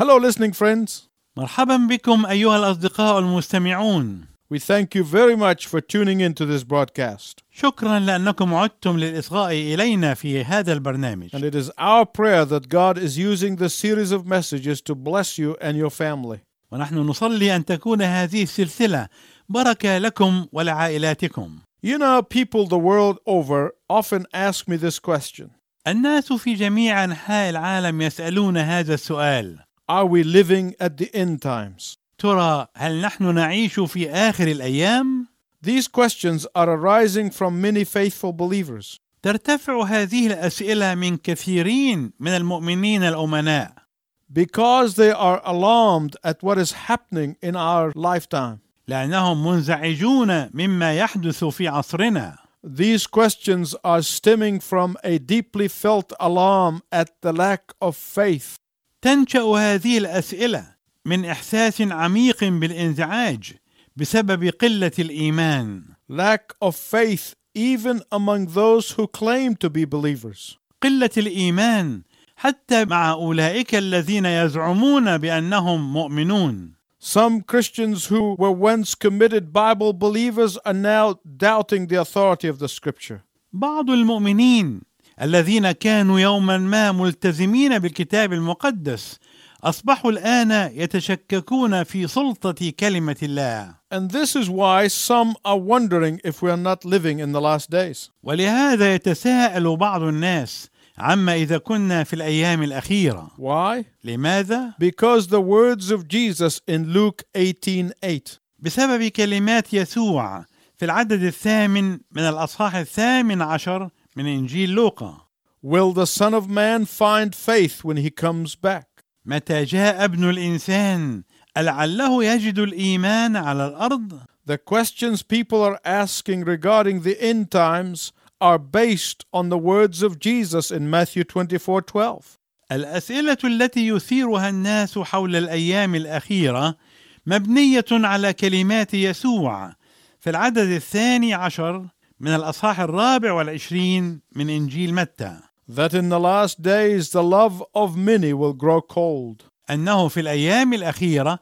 Hello, listening friends. مرحبا بكم أيها الأصدقاء المستمعون We thank you very much for tuning into this broadcast. شكرا لأنكم عدتم للإصغاء إلينا في هذا البرنامج And it is our prayer that God is using this series of messages to bless you and your family. ونحن نصلي أن تكون هذه السلسلة بركة لكم ولعائلاتكم You know, people the world over often ask me this question الناس في جميع أنحاء العالم يسألون هذا السؤال Are we living at the end times? ترى هل نحن نعيش في آخر الأيام؟ These questions are arising from many faithful believers. ترتفع هذه الأسئلة من كثيرين من المؤمنين الأمناء because they are alarmed at what is happening in our lifetime. لأنهم منزعجون مما يحدث في عصرنا These questions are stemming from a deeply felt alarm at the lack of faith تنشا هذه الاسئله من احساس عميق بالانزعاج بسبب قله الايمان lack of faith even among those who claim to be believers. قله الايمان حتى مع اولئك الذين يزعمون بانهم مؤمنون Some Christians who were once committed Bible believers are now doubting the authority of the scripture. بعض المؤمنين الذين كانوا يوما ما ملتزمين بالكتاب المقدس أصبحوا الآن يتشككون في سلطة كلمة الله And this is why some are wondering if we are not living in the last days. ولهذا يتساءل بعض الناس عما إذا كنا في الأيام الأخيرة Why? لماذا Because the words of Jesus in Luke 18:8. بسبب كلمات يسوع في العدد الثامن من الأصحاح الثامن عشر من إنجيل لوقا Will the Son of Man find faith when he comes back? متى جاء ابن الإنسان لعله يجد الإيمان على الأرض The questions people are asking regarding the end times are based on the words of Jesus in Matthew 24:12. الأسئلة التي يثيرها الناس حول الأيام الأخيرة مبنية على كلمات يسوع في العدد الثاني عشر من الأصحاح الرابع والعشرين من إنجيل متى That in the last days the love of many will grow cold. أنه في الأيام الأخيرة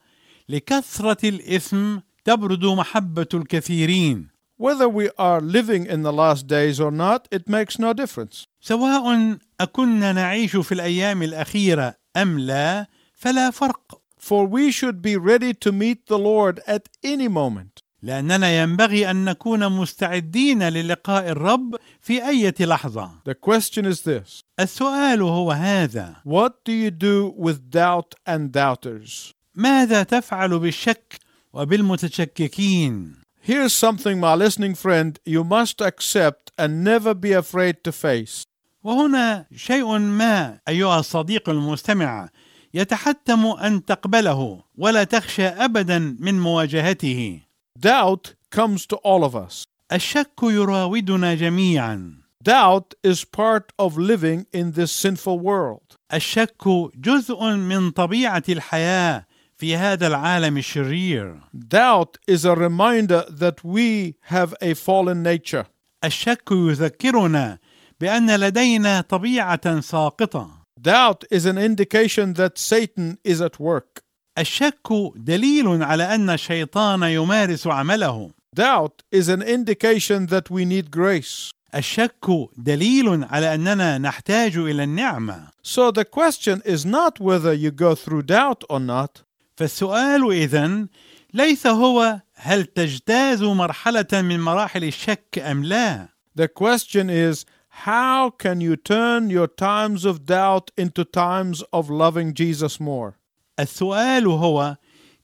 لكثرة الإثم تبرد محبة الكثيرين Whether we are living in the last days or not, it makes no difference. سواء أكنا نعيش في الأيام الأخيرة أم لا فلا فرق For we should be ready to meet the Lord at any moment. لأننا ينبغي أن نكون مستعدين للقاء الرب في أي لحظة. The question is this. السؤال هو هذا. What do you do with doubt and doubters? ماذا تفعل بالشك وبالمتشككين؟ Here's something, my listening friend, you must accept and never be afraid to face. وهنا شيء ما أيها الصديق المستمع يتحتم أن تقبله ولا تخشى أبدا من مواجهته. Doubt comes to all of us. الشك يراودنا جميعا Doubt is part of living in this sinful world. الشك جزء من طبيعة الحياة في هذا العالم الشرير Doubt is a reminder that we have a fallen nature. الشك يذكرنا بأن لدينا طبيعة ساقطة Doubt is an indication that Satan is at work. الشك دليل على أن الشيطان يمارس عمله Doubt is an indication that we need grace. الشك دليل على أننا نحتاج إلى النعمة So the question is not whether you go through doubt or not, فالسؤال إذن ليس هو هل تجتاز مرحلة من مراحل الشك أم لا the question is how can you turn your times of doubt into times of loving Jesus more? السؤال هو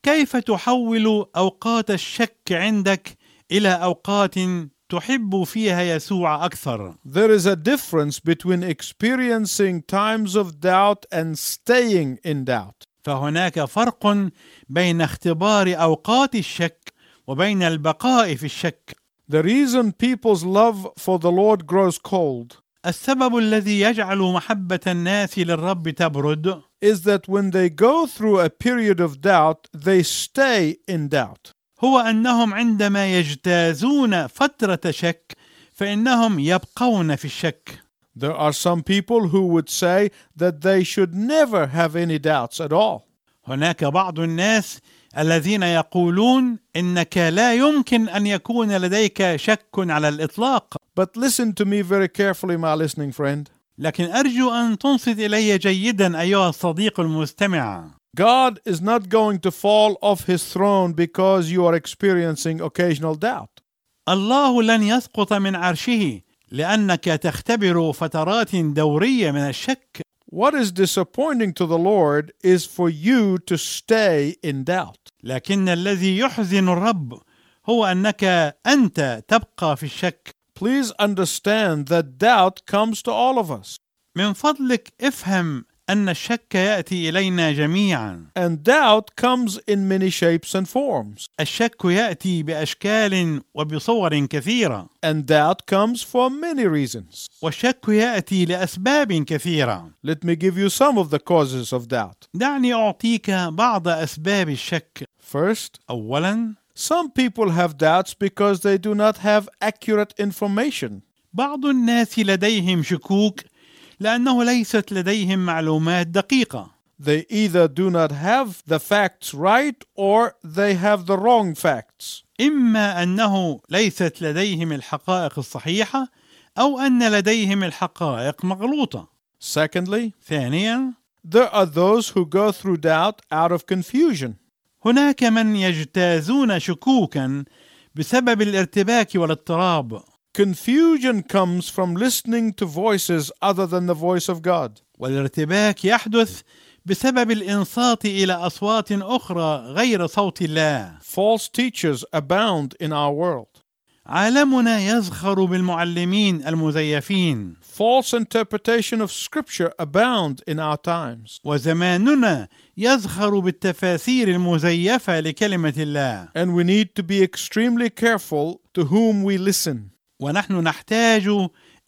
كيف تحول أوقات الشك عندك إلى أوقات تحب فيها يسوع أكثر؟ There is a difference between experiencing times of doubt and staying in doubt. فهناك فرق بين اختبار أوقات الشك وبين البقاء في الشك. The reason people's love for the Lord grows cold. السبب الذي يجعل محبة الناس للرب تبرد. Is that when they go through a period of doubt, they stay in doubt. هو أنهم عندما يجتازون فترة شك فإنهم يبقون في الشك There are some people who would say that they should never have any doubts at all. هناك بعض الناس الذين يقولون انك لا يمكن ان يكون لديك شك على الاطلاق But listen to me very carefully, my listening friend. لكن ارجو ان تنصت الي جيدا ايها الصديق المستمع God is not going to fall off his throne because you are experiencing occasional doubt. الله لن يسقط من عرشه لانك تختبر فترات دوريه من الشك What is disappointing to the Lord is for you to stay in doubt. لكن الذي يحزن الرب هو انك انت تبقى في الشك Please understand that doubt comes to all of us. من فضلك افهم ان الشك ياتي الينا جميعا And doubt comes in many shapes and forms. الشك ياتي باشكال وبصور كثيره And doubt comes for many reasons. والشك ياتي لاسباب كثيره Let me give you some of the causes of doubt. دعني اعطيك بعض اسباب الشك First, اولا some people have doubts because they do not have accurate information. بعض الناس لديهم شكوك لانه ليست لديهم معلومات دقيقه They either do not have the facts right or they have the wrong facts. اما انه ليست لديهم الحقائق الصحيحه او ان لديهم الحقائق مغلوطه Secondly, ثانيا there are those who go through doubt out of confusion. هناك من يجتازون شكوكا بسبب الارتباك والاضطراب Confusion comes from listening to voices other than the voice of God. والارتباك يحدث بسبب الانصات إلى اصوات أخرى غير صوت الله False teachers abound in our world. عالمنا يزخر بالمعلمين المزيفين False interpretation of scripture abound in our times. وزماننا يزخر بالتفاسير المزيفه لكلمه الله And we need to be extremely careful to whom we listen. ونحن نحتاج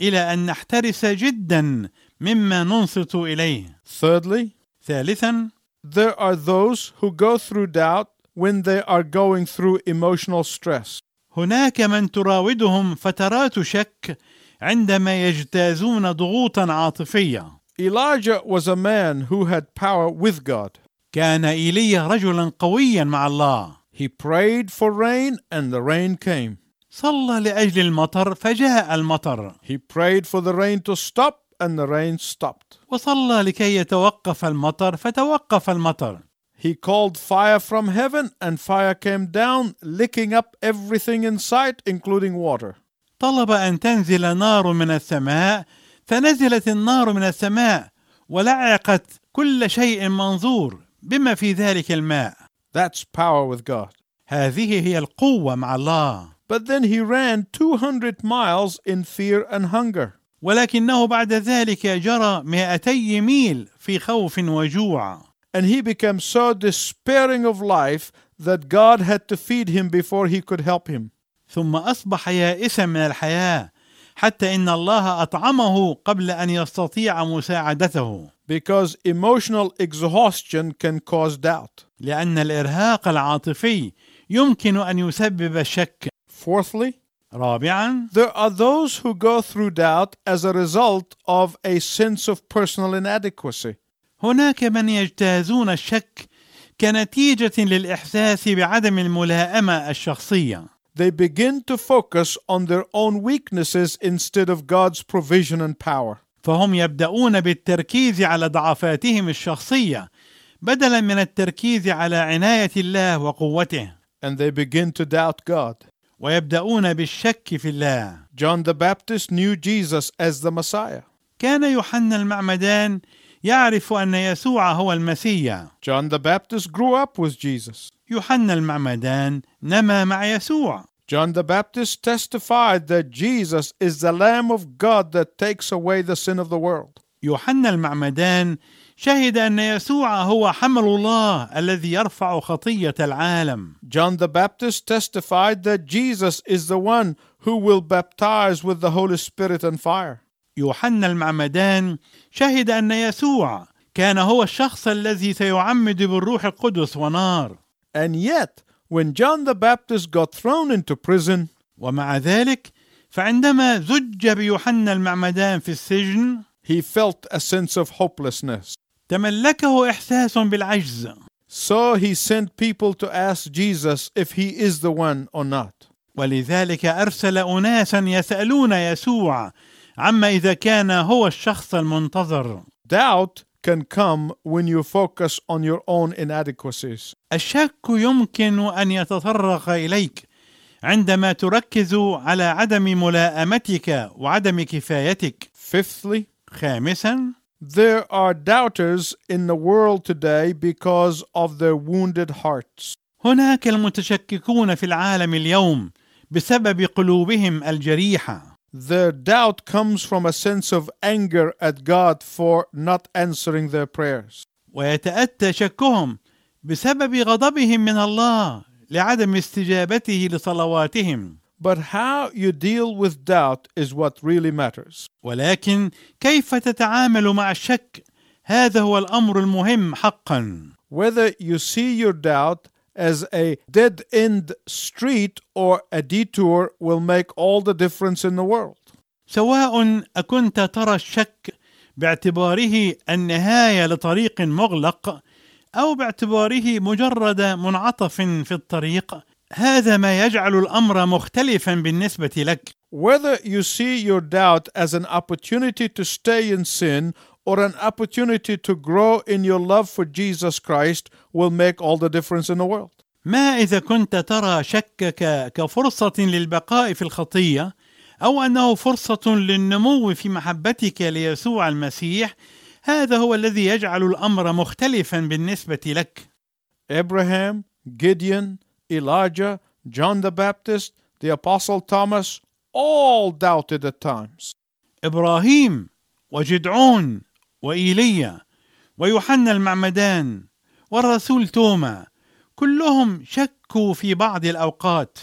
الى ان نحترس جدا مما ننصت اليه Thirdly, ثالثا there are those who go through doubt when they are going through emotional stress. هناك من تراودهم فترات شك عندما يجتازون ضغوطا عاطفيه Elijah was a man who had power with God. كان إيليا رجلا قويا مع الله He prayed for rain and the rain came. صلى لأجل المطر فجاء المطر He prayed for the rain to stop and the rain stopped. وصلى لكي يتوقف المطر فتوقف المطر He called fire from heaven and fire came down, licking up everything in sight, including water. طلب ان تنزل نار من السماء فنزلت النار من السماء ولعقت كل شيء منظور بما في ذلك الماء That's power with God. هذه هي القوه مع الله But then he ran 200 miles in fear and hunger. ولكنه بعد ذلك جرى 200 ميل في خوف وجوع And he became so despairing of life that God had to feed him before he could help him. ثم اصبح يائسا من الحياه حتى ان الله اطعمه قبل ان يستطيع مساعدته because emotional exhaustion can cause doubt. لان الارهاق العاطفي يمكن ان يسبب الشك Fourthly, رابعا there are those who go through doubt as a result of a sense of personal inadequacy. هناك من يجتازون الشك كنتيجة للإحساس بعدم الملائمة الشخصية They begin to focus on their own weaknesses instead of God's provision and power. فهم يبدأون بالتركيز على ضعفاتهم الشخصية بدلا من التركيز على عناية الله وقوته And they begin to doubt God. ويبدأون بالشك في الله John the Baptist knew Jesus as the Messiah. كان يوحنا المعمدان يعرف أن يسوع هو المسيا John the Baptist grew up with Jesus. يوحنا المعمدان نما مع يسوع John the Baptist testified that Jesus is the Lamb of God that takes away the sin of the world. يوحنا المعمدان شهد أن يسوع هو حمل الله الذي يرفع خطية العالم John the Baptist testified that Jesus is the one who will baptize with the Holy Spirit and fire. يوحنا المعمدان شهد أن يسوع كان هو الشخص الذي سيعمد بالروح القدس ونار And yet, when John the Baptist got thrown into prison, ومع ذلك فعندما زج بيوحنا المعمدان في السجن he felt a sense of hopelessness. تملكه إحساس بالعجز So he sent people to ask Jesus if he is the one or not. ولذلك أرسل أناسا يسألون يسوع عما إذا كان هو الشخص المنتظر Doubt can come when you focus on your own inadequacies. الشك يمكن أن يتطرق إليك عندما تركز على عدم ملائمتك وعدم كفايتك Fifthly, خامسا there are doubters in the world today because of their wounded hearts. هناك المتشككون في العالم اليوم بسبب قلوبهم الجريحة Their doubt comes from a sense of anger at God for not answering their prayers. ويتاتى شكهم بسبب غضبهم من الله لعدم استجابته لصلواتهم But how you deal with doubt is what really matters. ولكن كيف تتعامل مع الشك هذا هو الامر المهم حقا Whether you see your doubt as a dead end street or a detour will make all the difference in the world. سواء اكنت ترى الشك باعتباره النهايه لطريق مغلق أو باعتباره مجرد منعطف في الطريق هذا ما يجعل الامر مختلفا بالنسبة لك Whether you see your doubt as an opportunity to stay in sin or an opportunity to grow in your love for Jesus Christ will make all the difference in the world. ما اذا كنت ترى شكك كفرصه للبقاء في الخطيه أو انه فرصه للنمو في محبتك ليسوع المسيح هذا هو الذي يجعل الامر مختلفا بالنسبة لك Abraham, Gideon, Elijah, John the Baptist, the Apostle Thomas all doubted at times. إبراهيم وجدعون وايليا ويوحنا المعمدان والرسول توما كلهم شكوا في بعض الاوقات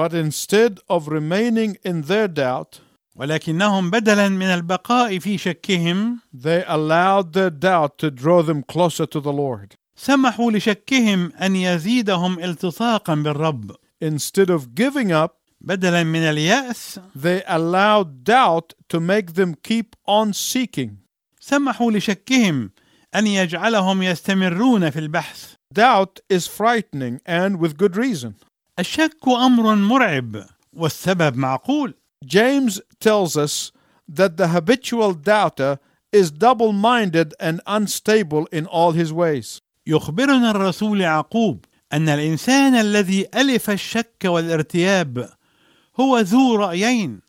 But instead of remaining in their doubt, ولكنهم بدلا من البقاء في شكهم they allowed their doubt to draw them closer to the Lord. سمحوا لشكهم ان يزيدهم التصاقا بالرب Instead of giving up, بدلا من الياس they allowed doubt to make them keep on seeking. سمحوا لشكهم أن يجعلهم يستمرون في البحث Doubt is frightening and with good reason. الشك أمر مرعب والسبب معقول James tells us that the habitual doubter is double minded and unstable in all his ways. يخبرنا الرسول يعقوب أن الإنسان الذي ألف الشك والارتياب هو ذو رأيين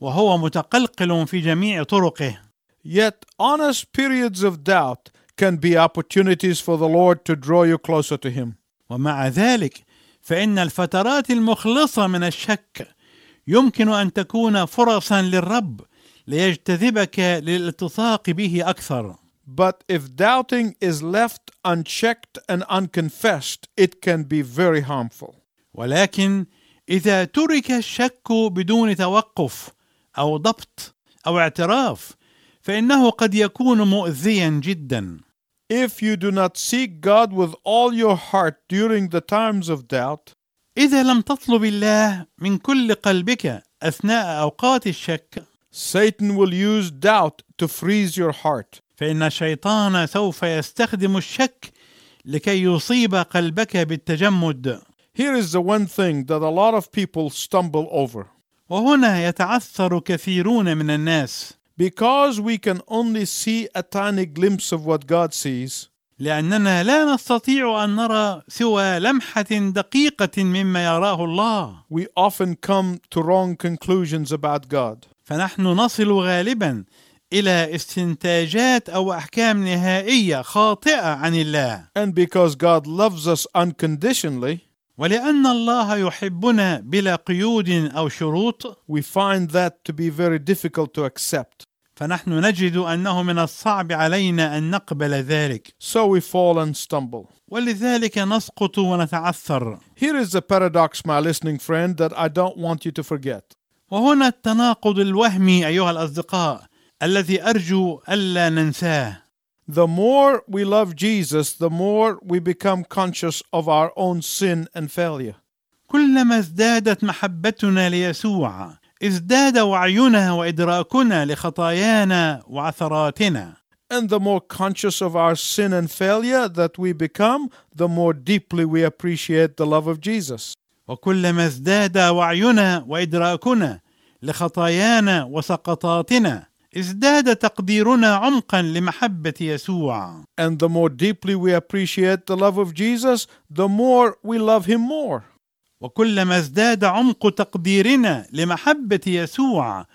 وهو متقلقل في جميع طرقه Yet, honest periods of doubt can be opportunities for the Lord to draw you closer to Him. ومع ذلك فان الفترات المخلصه من الشك يمكن ان تكون فرصا للرب ليجتذبك للالتصاق به أكثر But if doubting is left unchecked and unconfessed, it can be very harmful. ولكن اذا ترك الشك بدون توقف أو ضبط أو اعتراف فانه قد يكون مؤذيا جدا If you do not seek God with all your heart during the times of doubt, اذا لم تطلب الله من كل قلبك اثناء اوقات الشك Satan will use doubt to freeze your heart. فان الشيطان سوف يستخدم الشك لكي يصيب قلبك بالتجمد Here is the one thing that a lot of people stumble over. وهنا يتعثر كثيرون من الناس Because we can only see a tiny glimpse of what God sees, لاننا لا نستطيع ان نرى سوى لمحه دقيقه مما يراه الله we often come to wrong conclusions about God. فنحن نصل غالبا الى استنتاجات او احكام نهائيه خاطئه عن الله And because God loves us unconditionally, ولأن الله يحبنا بلا قيود أو شروط we find that to be very difficult to accept. فنحن نجد أنه من الصعب علينا أن نقبل ذلك So we fall and stumble. ولذلك نسقط ونتعثر Here is the paradox, my listening friend, that I don't want you to forget. وهنا التناقض الوهمي أيها الأصدقاء الذي أرجو ألا ننساه The more we love Jesus, the more we become conscious of our own sin and failure. كلما ازدادت محبتنا ليسوع ازداد وعينا وادراكنا لخطايانا وعثراتنا And the more conscious of our sin and failure that we become, the more deeply we appreciate the love of Jesus. وكلما ازداد وعينا وادراكنا لخطايانا وسقطاتنا ازداد تقديرنا عمقا لمحبه يسوع And the more deeply we appreciate the love of Jesus, the more we love Him more. وكلما ازداد عمق تقديرنا لمحبه يسوع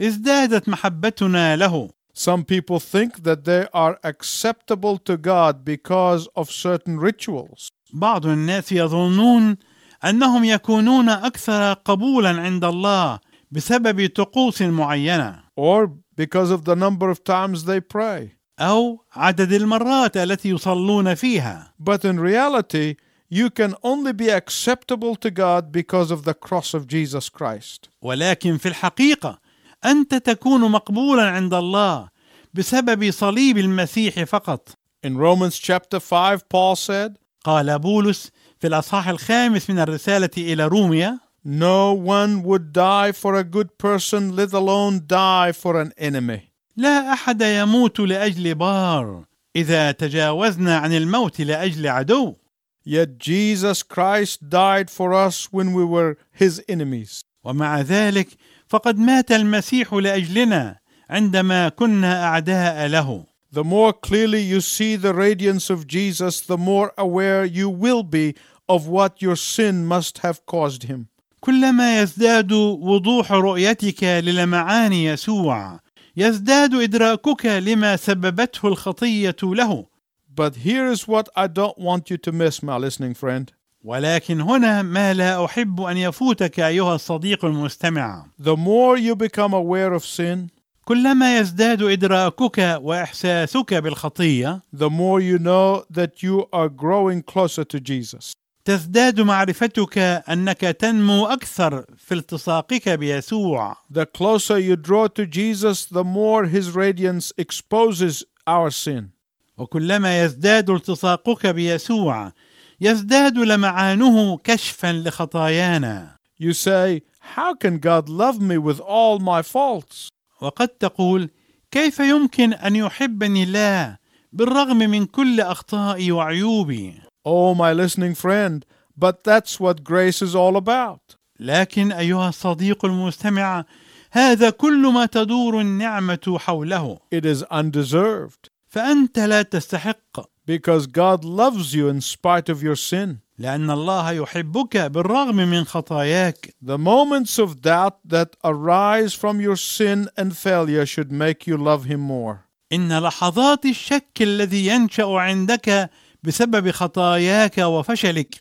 ازدادت محبتنا له Some people think that they are acceptable to God because of certain rituals. بعض الناس يظنون انهم يكونون أكثر قبولا عند الله بسبب طقوس معينه or because of the number of times they pray. او عدد المرات التي يصلون فيها But in reality, you can only be acceptable to God because of the cross of Jesus Christ. ولكن في الحقيقه انت تكون مقبولا عند الله بسبب صليب المسيح فقط In Romans chapter 5, Paul said, قال بولس في الاصحاح الخامس من الرساله الى روميا No one would die for a good person, let alone die for an enemy. لا احد يموت لاجل بار اذا تجاوزنا عن الموت لاجل عدو Yet Jesus Christ died for us when we were his enemies. ومع ذلك فقد مات المسيح لاجلنا عندما كنا اعداء له The more clearly you see the radiance of Jesus, the more aware you will be of what your sin must have caused him. كلما يزداد وضوح رؤيتك للمعان يسوع يزداد إدراكك لما سببته الخطية له But here is what I don't want you to miss, my listening friend. ولكن هنا ما لا أحب أن يفوتك أيها الصديق المستمع The more you become aware of sin, كلما يزداد إدراكك وإحساسك بالخطية the more you know that you are growing closer to Jesus. تزداد معرفتك أنك تنمو أكثر في التصاقك بيسوع The closer you draw to Jesus, the more his radiance exposes our sin. وكلما يزداد التصاقك بيسوع يزداد لمعانه كشفا لخطايانا You say, How can God love me with all my faults? وقد تقول كيف يمكن أن يحبني الله بالرغم من كل أخطائي وعيوبي Oh, my listening friend, but that's what grace is all about. لكن ايها الصديق المستمع هذا كل ما تدور النعمه حوله It is undeserved فانت لا تستحق because God loves you in spite of your sin. لان الله يحبك بالرغم من خطاياك The moments of doubt that arise from your sin and failure should make you love Him more. ان لحظات الشك الذي ينشا عندك بسبب خطاياك وفشلك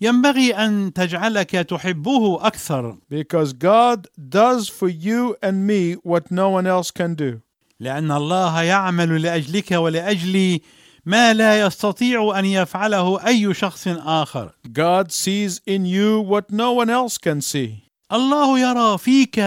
ينبغي أن تجعلك تحبه أكثر Because God does for you and me what no one else can do. لأن الله يعمل لأجلك ولاجلي ما لا يستطيع أن يفعله أي شخص آخر God sees in you what no one else can see. الله يرى فيك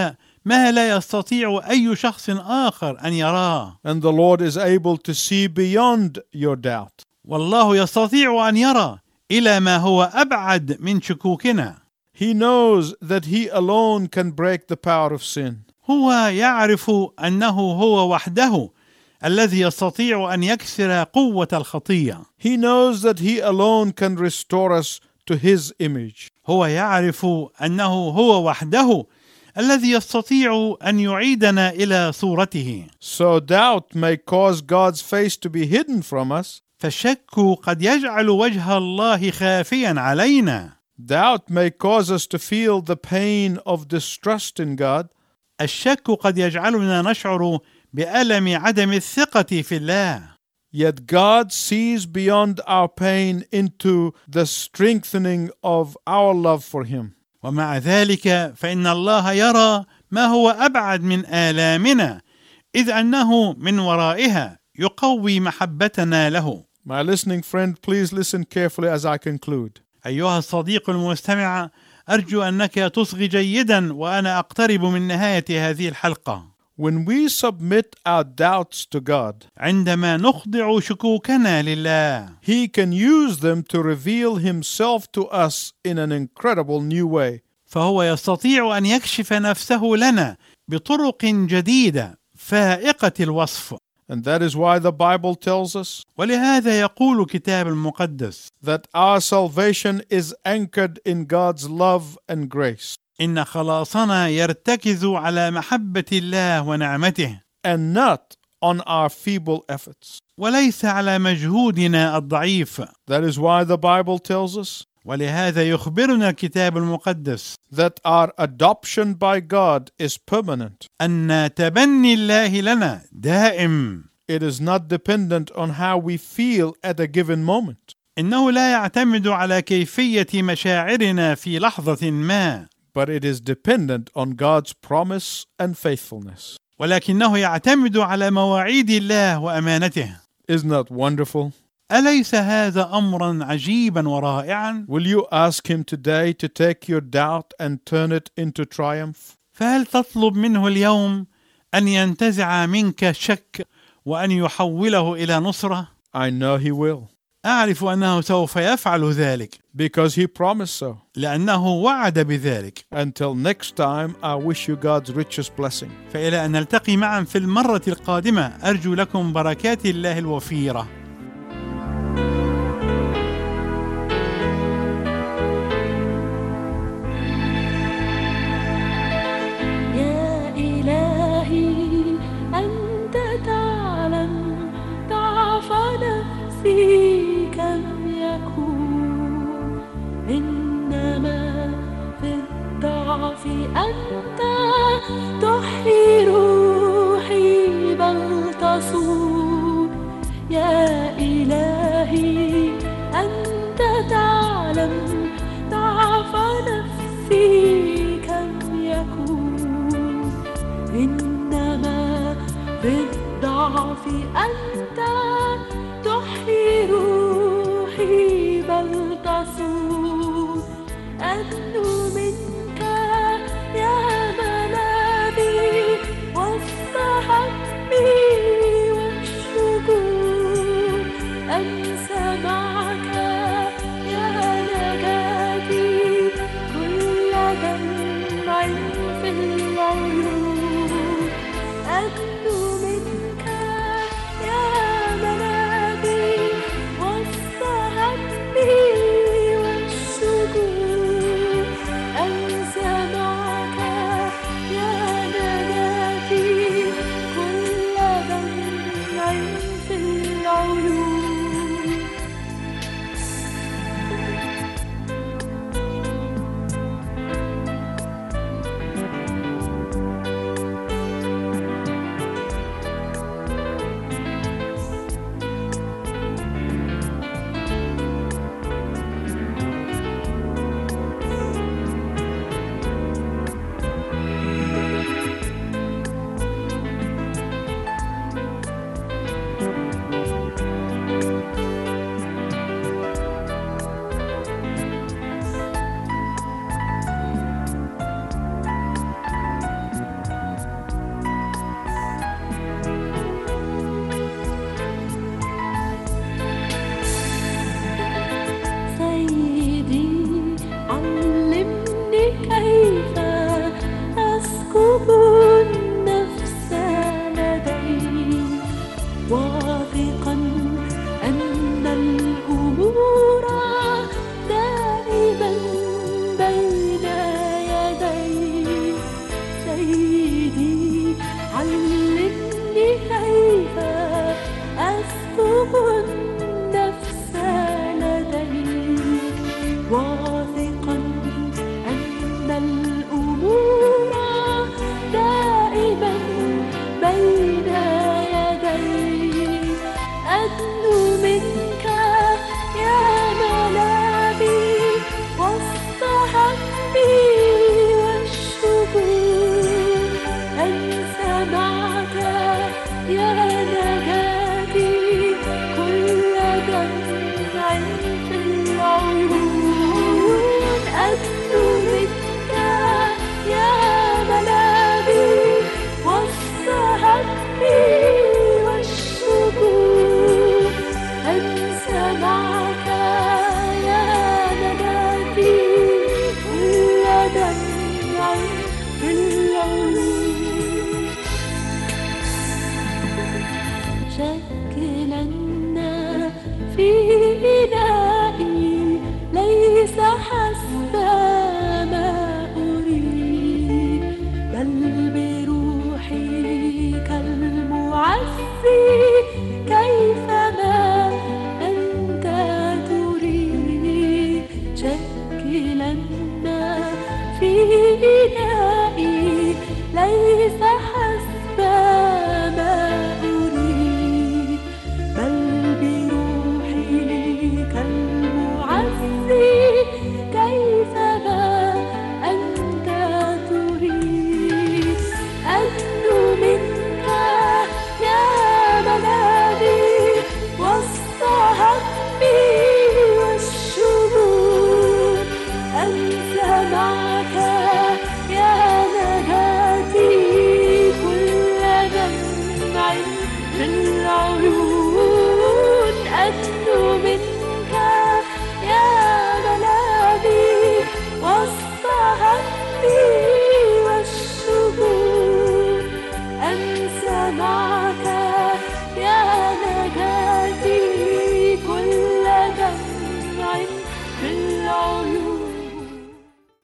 ما لا يستطيع أي شخص آخر أن يراه And the Lord is able to see beyond your doubt. والله يستطيع أن يرى إلى ما هو أبعد من شكوكنا He knows that He alone can break the power of sin. هو يعرف أنه هو وحده الذي يستطيع أن يكسر قوة الخطية He knows that He alone can restore us to His image. هو يعرف أنه هو وحده الذي يستطيع أن يعيدنا إلى صورته So doubt may cause God's face to be hidden from us. فالشك قد يجعل وجه الله خافيا علينا Doubt may cause us to feel the pain of distrust in God. الشك قد يجعلنا نشعر بألم عدم الثقة في الله Yet God sees beyond our pain into the strengthening of our love for Him. ومع ذلك فإن الله يرى ما هو أبعد من آلامنا إذ أنه من ورائها يقوي محبتنا له My listening friend, please listen carefully as I conclude. أيها الصديق المستمع أرجو أنك تصغي جيدا وأنا أقترب من نهاية هذه الحلقة When we submit our doubts to God, عندما نخضع شكوكنا لله He can use them to reveal Himself to us in an incredible new way. فهو يستطيع أن يكشف نفسه لنا بطرق جديدة فائقة الوصف And that is why the Bible tells us ولهذا يقول الكتاب المقدس that our salvation is anchored in God's love and grace إن خلاصنا يرتكز على محبة الله ونعمته and not on our feeble efforts. وليس على مجهودنا الضعيف That is why the Bible tells us ولهذا يخبرنا الكتاب المقدس that our adoption by God is permanent. أن تبني الله لنا دائم It is not dependent on how we feel at a given moment, إنه لا يعتمد على كيفية مشاعرنا في لحظة ما but it is dependent on God's promise and faithfulness. ولكنه يعتمد على مواعيد الله وأمانته Isn't that wonderful? أليس هذا أمرا عجيبا ورائعا؟ Will you ask Him today to take your doubt and turn it into triumph? فهل تطلب منه اليوم أن ينتزع منك الشك وأن يحوله إلى نصرة؟ I know He will, أعرف أنه سوف يفعل ذلك because He promised so. لأنه وعد بذلك Until next time, I wish you God's richest blessing. فإلى أن نلتقي معا في المرة القادمة أرجو لكم بركات الله الوفيرة الضعف أنت تحيي